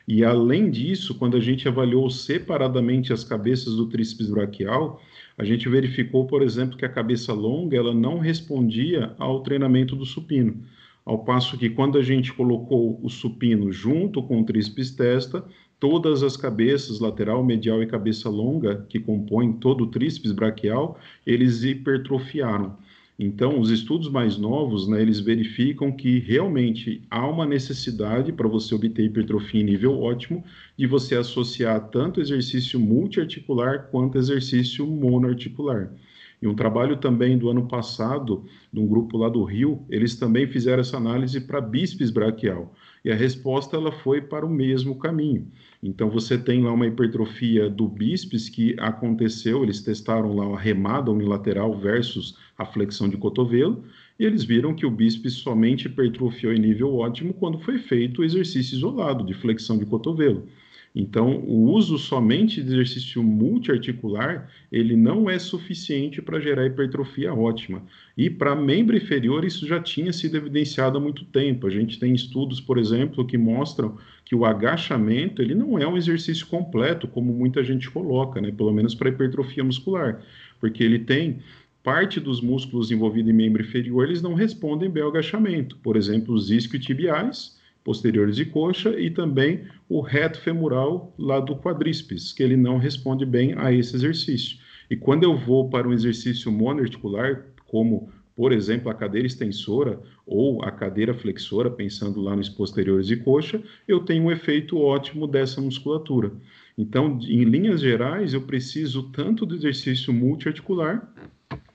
E além disso, quando a gente avaliou separadamente as cabeças do tríceps braquial, a gente verificou, por exemplo, que a cabeça longa ela não respondia ao treinamento do supino. Ao passo que quando a gente colocou o supino junto com o tríceps testa, todas as cabeças, lateral, medial e cabeça longa, que compõem todo o tríceps braquial, eles hipertrofiaram. Então, os estudos mais novos, né, eles verificam que realmente há uma necessidade para você obter hipertrofia em nível ótimo de você associar tanto exercício multiarticular quanto exercício monoarticular. E um trabalho também do ano passado, de um grupo lá do Rio, eles também fizeram essa análise para bíceps braquial. E a resposta ela foi para o mesmo caminho. Então você tem lá uma hipertrofia do bíceps que aconteceu, eles testaram lá a remada unilateral versus a flexão de cotovelo, e eles viram que o bíceps somente hipertrofiou em nível ótimo quando foi feito o exercício isolado de flexão de cotovelo. Então, o uso somente de exercício multiarticular, ele não é suficiente para gerar hipertrofia ótima. E para membro inferior, isso já tinha sido evidenciado há muito tempo. A gente tem estudos, por exemplo, que mostram que o agachamento, ele não é um exercício completo, como muita gente coloca, né? pelo menos para hipertrofia muscular, porque ele tem parte dos músculos envolvidos em membro inferior, eles não respondem bem ao agachamento. Por exemplo, os isquiotibiais, posteriores de coxa e também o reto femoral lá do quadríceps, que ele não responde bem a esse exercício. E quando eu vou para um exercício monoarticular, como por exemplo a cadeira extensora ou a cadeira flexora, pensando lá nos posteriores de coxa, eu tenho um efeito ótimo dessa musculatura. Então, em linhas gerais, eu preciso tanto do exercício multiarticular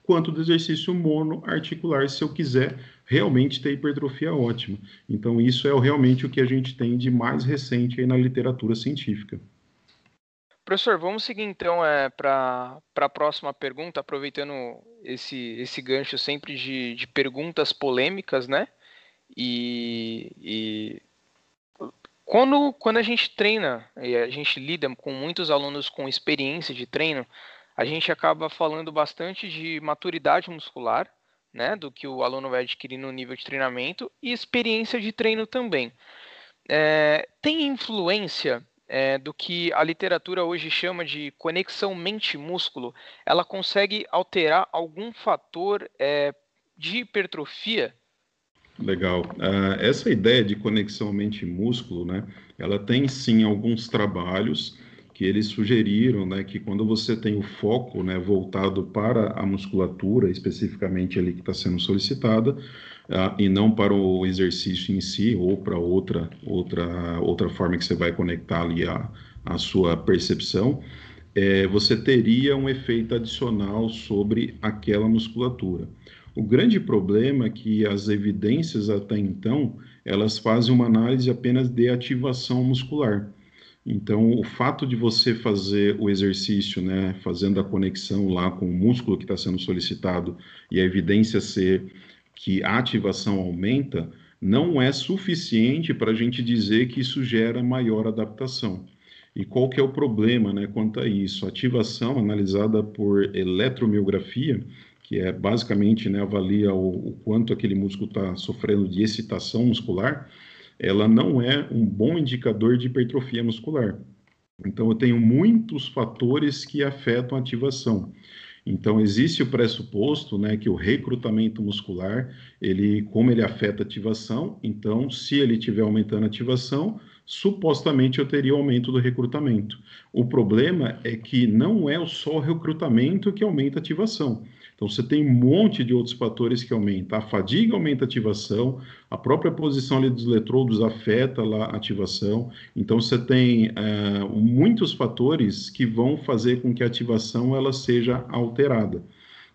quanto do exercício monoarticular, se eu quiser realmente ter hipertrofia ótima. Então, isso é realmente o que a gente tem de mais recente aí na literatura científica. Professor, vamos seguir então é, para a próxima pergunta, aproveitando esse, esse gancho sempre de, de perguntas polêmicas, né? E, e, quando, quando a gente treina e a gente lida com muitos alunos com experiência de treino, a gente acaba falando bastante de maturidade muscular, né, do que o aluno vai adquirir no nível de treinamento e experiência de treino também. É, tem influência é, do que a literatura hoje chama de conexão mente-músculo? Ela consegue alterar algum fator é, de hipertrofia? Legal. Uh, essa ideia de conexão mente-músculo, né, ela tem sim alguns trabalhos que eles sugeriram, né, que quando você tem o foco, né, voltado para a musculatura, especificamente ali que está sendo solicitada, uh, e não para o exercício em si ou para outra outra outra forma que você vai conectar ali a, a sua percepção, é, você teria um efeito adicional sobre aquela musculatura. O grande problema é que as evidências até então elas fazem uma análise apenas de ativação muscular. Então, o fato de você fazer o exercício, né, fazendo a conexão lá com o músculo que está sendo solicitado e a evidência ser que a ativação aumenta, não é suficiente para a gente dizer que isso gera maior adaptação. E qual que é o problema né, quanto a isso? A ativação analisada por eletromiografia, que é basicamente né, avalia o, o quanto aquele músculo está sofrendo de excitação muscular, ela não é um bom indicador de hipertrofia muscular. Então, eu tenho muitos fatores que afetam a ativação. Então, existe o pressuposto né, que o recrutamento muscular, ele, como ele afeta a ativação, então, se ele estiver aumentando a ativação, supostamente eu teria o aumento do recrutamento. O problema é que não é só o recrutamento que aumenta a ativação. Então, você tem um monte de outros fatores que aumentam. A fadiga aumenta a ativação, a própria posição ali dos eletrodos afeta lá a ativação. Então, você tem é, muitos fatores que vão fazer com que a ativação ela seja alterada.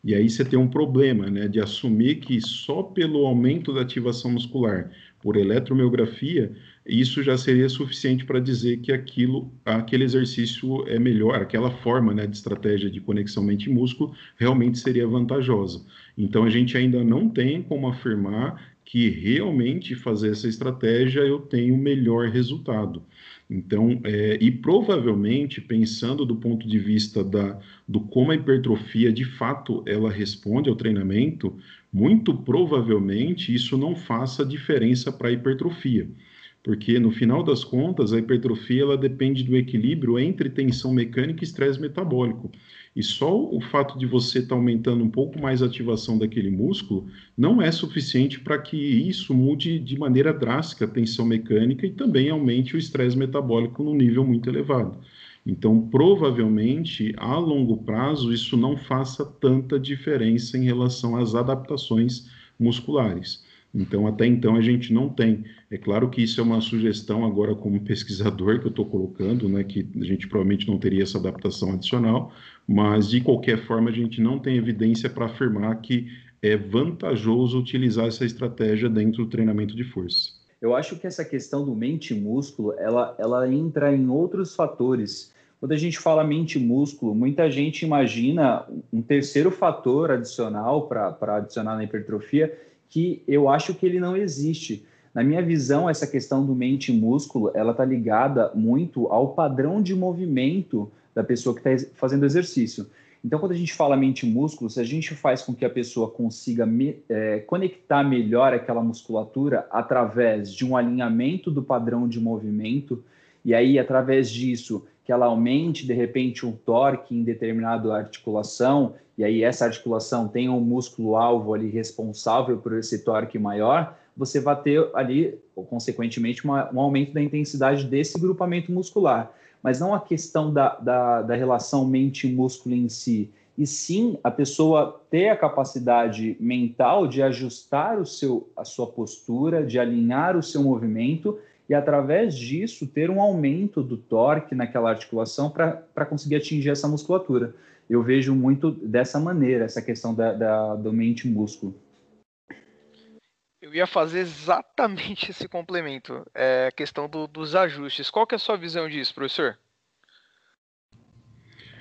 E aí você tem um problema, né, de assumir que só pelo aumento da ativação muscular por eletromiografia isso já seria suficiente para dizer que aquilo, aquele exercício é melhor, aquela forma né, de estratégia de conexão mente-músculo realmente seria vantajosa. Então a gente ainda não tem como afirmar que realmente fazer essa estratégia eu tenho melhor resultado. Então, é, e provavelmente, pensando do ponto de vista da, do como a hipertrofia de fato ela responde ao treinamento, muito provavelmente isso não faça diferença para a hipertrofia porque no final das contas a hipertrofia ela depende do equilíbrio entre tensão mecânica e estresse metabólico. E só o fato de você estar tá aumentando um pouco mais a ativação daquele músculo não é suficiente para que isso mude de maneira drástica a tensão mecânica e também aumente o estresse metabólico num nível muito elevado. Então, provavelmente, a longo prazo, isso não faça tanta diferença em relação às adaptações musculares. Então, até então, a gente não tem. É claro que isso é uma sugestão agora como pesquisador que eu estou colocando, né, que a gente provavelmente não teria essa adaptação adicional, mas de qualquer forma a gente não tem evidência para afirmar que é vantajoso utilizar essa estratégia dentro do treinamento de força. Eu acho que essa questão do mente-músculo, ela, ela entra em outros fatores. Quando a gente fala mente-músculo, muita gente imagina um terceiro fator adicional para adicionar na hipertrofia, que eu acho que ele não existe. Na minha visão, essa questão do mente e músculo, ela está ligada muito ao padrão de movimento da pessoa que está fazendo exercício. Então, quando a gente fala mente e músculo, se a gente faz com que a pessoa consiga me, é, conectar melhor aquela musculatura através de um alinhamento do padrão de movimento, e aí, através disso, que ela aumente de repente um torque em determinada articulação, e aí essa articulação tem um músculo-alvo ali responsável por esse torque maior, você vai ter ali, consequentemente, uma, um aumento da intensidade desse grupamento muscular. Mas não a questão da, da, da relação mente-músculo em si, e sim a pessoa ter a capacidade mental de ajustar o seu, a sua postura, de alinhar o seu movimento e através disso ter um aumento do torque naquela articulação para conseguir atingir essa musculatura. Eu vejo muito dessa maneira, essa questão da, da do mente-músculo. Eu ia fazer exatamente esse complemento, é a questão do, dos ajustes. Qual que é a sua visão disso, professor?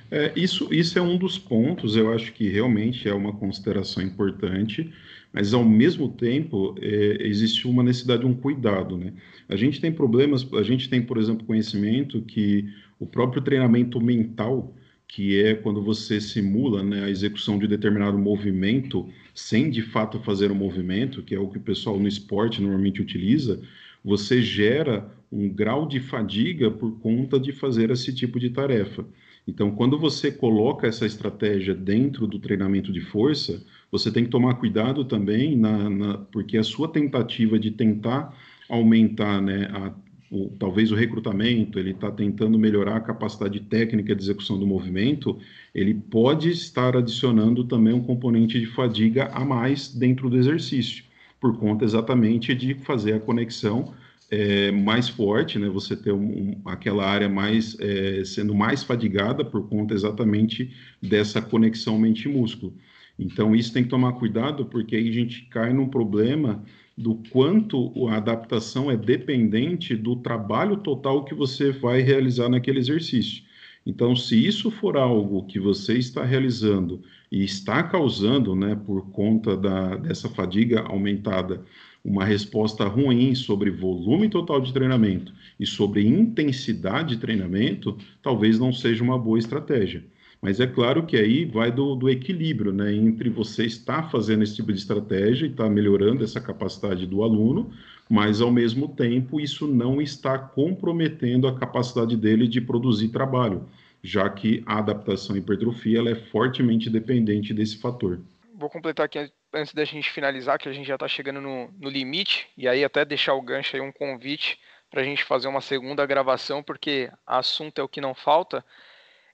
É, isso, isso é um dos pontos, eu acho que realmente é uma consideração importante, mas ao mesmo tempo é, existe uma necessidade de um cuidado, né? A gente tem problemas, a gente tem, por exemplo, conhecimento que o próprio treinamento mental, que é quando você simula né, a execução de determinado movimento sem de fato fazer o um movimento, que é o que o pessoal no esporte normalmente utiliza, você gera um grau de fadiga por conta de fazer esse tipo de tarefa. Então, quando você coloca essa estratégia dentro do treinamento de força, você tem que tomar cuidado também, na, na porque a sua tentativa de tentar aumentar, né, a, o, talvez o recrutamento, ele está tentando melhorar a capacidade técnica de execução do movimento, ele pode estar adicionando também um componente de fadiga a mais dentro do exercício, por conta exatamente de fazer a conexão é, mais forte, né? Você ter um, aquela área mais é, sendo mais fadigada por conta exatamente dessa conexão mente-músculo. Então isso tem que tomar cuidado porque aí a gente cai num problema do quanto a adaptação é dependente do trabalho total que você vai realizar naquele exercício. Então, se isso for algo que você está realizando e está causando, né, por conta da, dessa fadiga aumentada, uma resposta ruim sobre volume total de treinamento e sobre intensidade de treinamento, talvez não seja uma boa estratégia. Mas é claro que aí vai do, do equilíbrio, né, entre você estar fazendo esse tipo de estratégia e estar melhorando essa capacidade do aluno, mas ao mesmo tempo isso não está comprometendo a capacidade dele de produzir trabalho, já que a adaptação à hipertrofia ela é fortemente dependente desse fator. Vou completar aqui antes da gente finalizar, que a gente já está chegando no, no limite, e aí até deixar o gancho aí um convite para a gente fazer uma segunda gravação, porque assunto é o que não falta.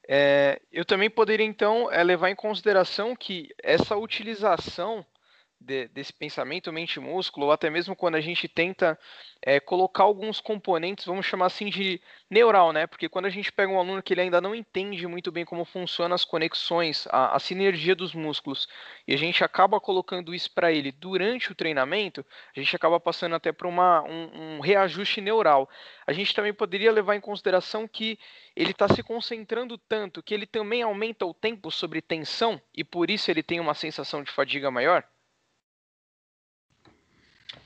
É, eu também poderia, então, é, levar em consideração que essa utilização de, desse pensamento mente-músculo, ou até mesmo quando a gente tenta é, colocar alguns componentes, vamos chamar assim de neural, né? Porque quando a gente pega um aluno que ele ainda não entende muito bem como funcionam as conexões, a, a sinergia dos músculos, e a gente acaba colocando isso para ele durante o treinamento, a gente acaba passando até para um, um reajuste neural. A gente também poderia levar em consideração que ele está se concentrando tanto que ele também aumenta o tempo sobre tensão e por isso ele tem uma sensação de fadiga maior?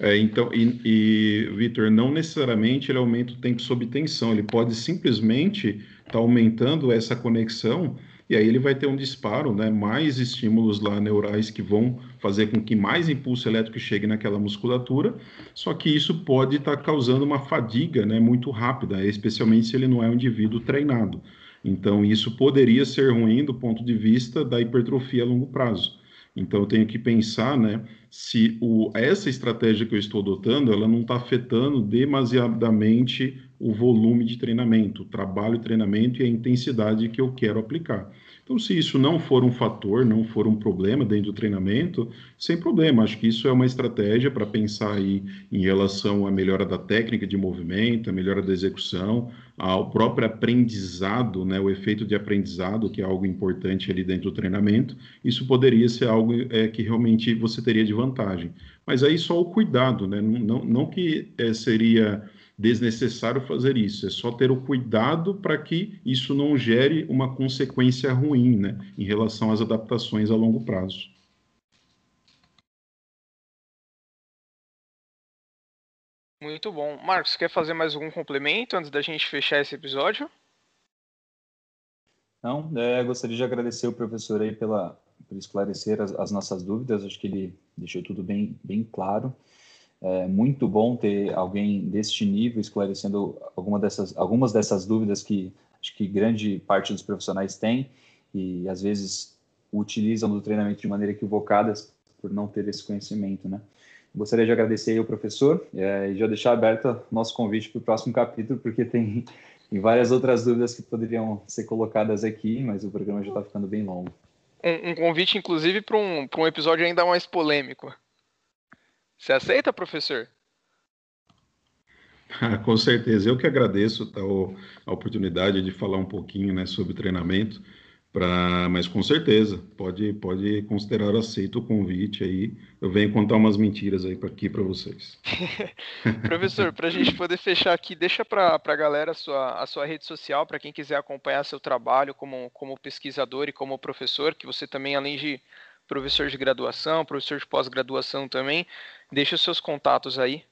É, então, e, e Vitor, não necessariamente ele aumenta o tempo sob tensão, ele pode simplesmente estar tá aumentando essa conexão e aí ele vai ter um disparo, né, mais estímulos lá neurais que vão fazer com que mais impulso elétrico chegue naquela musculatura, só que isso pode estar tá causando uma fadiga, né, muito rápida, especialmente se ele não é um indivíduo treinado. Então, isso poderia ser ruim do ponto de vista da hipertrofia a longo prazo. Então, eu tenho que pensar, né, se o, essa estratégia que eu estou adotando, ela não está afetando demasiadamente o volume de treinamento, o trabalho de treinamento e a intensidade que eu quero aplicar. Então, se isso não for um fator, não for um problema dentro do treinamento, sem problema. Acho que isso é uma estratégia para pensar aí em relação à melhora da técnica de movimento, a melhora da execução, ao próprio aprendizado, né, o efeito de aprendizado, que é algo importante ali dentro do treinamento. Isso poderia ser algo é, que realmente você teria de vantagem. Mas aí só o cuidado, né? Não, não que é, seria desnecessário fazer isso, é só ter o cuidado para que isso não gere uma consequência ruim né, em relação às adaptações a longo prazo. Muito bom. Marcos, quer fazer mais algum complemento antes da gente fechar esse episódio? Não, é, gostaria de agradecer o professor aí pela, por esclarecer as, as, nossas dúvidas. Acho que ele deixou tudo bem, bem claro. É muito bom ter alguém deste nível esclarecendo alguma dessas, algumas dessas dúvidas que acho que grande parte dos profissionais tem e às vezes utilizam no treinamento de maneira equivocada por não ter esse conhecimento, né? Gostaria de agradecer ao professor é, e já deixar aberto nosso convite para o próximo capítulo, porque tem, tem várias outras dúvidas que poderiam ser colocadas aqui, mas o programa já está ficando bem longo. Um, um convite, inclusive, para um, um episódio ainda mais polêmico. Você aceita, professor? Com certeza, eu que agradeço tá, a oportunidade de falar um pouquinho né, sobre treinamento, pra, mas com certeza, pode, pode considerar aceito o convite aí. Eu venho contar umas mentiras aí aqui para vocês. Professor, para a gente poder fechar aqui, deixa para a galera a sua, a sua rede social, para quem quiser acompanhar seu trabalho como, como pesquisador e como professor, que você também, além de professor de graduação, professor de pós-graduação também. Deixa os seus contatos aí.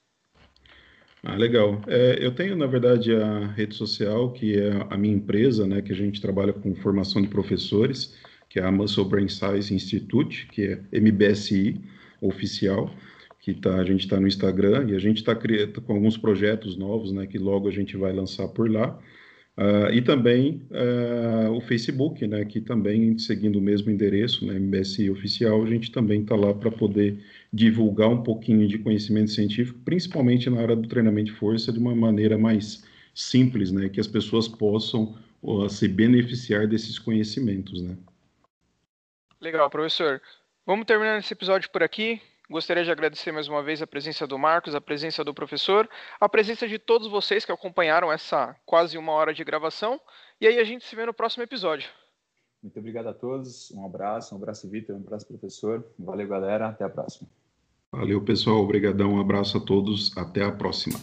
Ah, legal. É, eu tenho, na verdade, a rede social, que é a minha empresa, né, que a gente trabalha com formação de professores, que é a Muscle Brain Science Institute, que é MBSI oficial, que tá, a gente está no Instagram e a gente está com alguns projetos novos, né, que logo a gente vai lançar por lá. Uh, e também uh, o Facebook, né, que também, seguindo o mesmo endereço, né, MBSI Oficial, a gente também está lá para poder divulgar um pouquinho de conhecimento científico, principalmente na área do treinamento de força, de uma maneira mais simples, né, que as pessoas possam uh, se beneficiar desses conhecimentos. Né. Legal, professor. Vamos terminar esse episódio por aqui. Gostaria de agradecer mais uma vez a presença do Marcos, a presença do professor, a presença de todos vocês que acompanharam essa quase uma hora de gravação. E aí a gente se vê no próximo episódio. Muito obrigado a todos. Um abraço, um abraço, Vitor, um abraço, professor. Valeu, galera. Até a próxima. Valeu, pessoal. Obrigadão. Um abraço a todos. Até a próxima.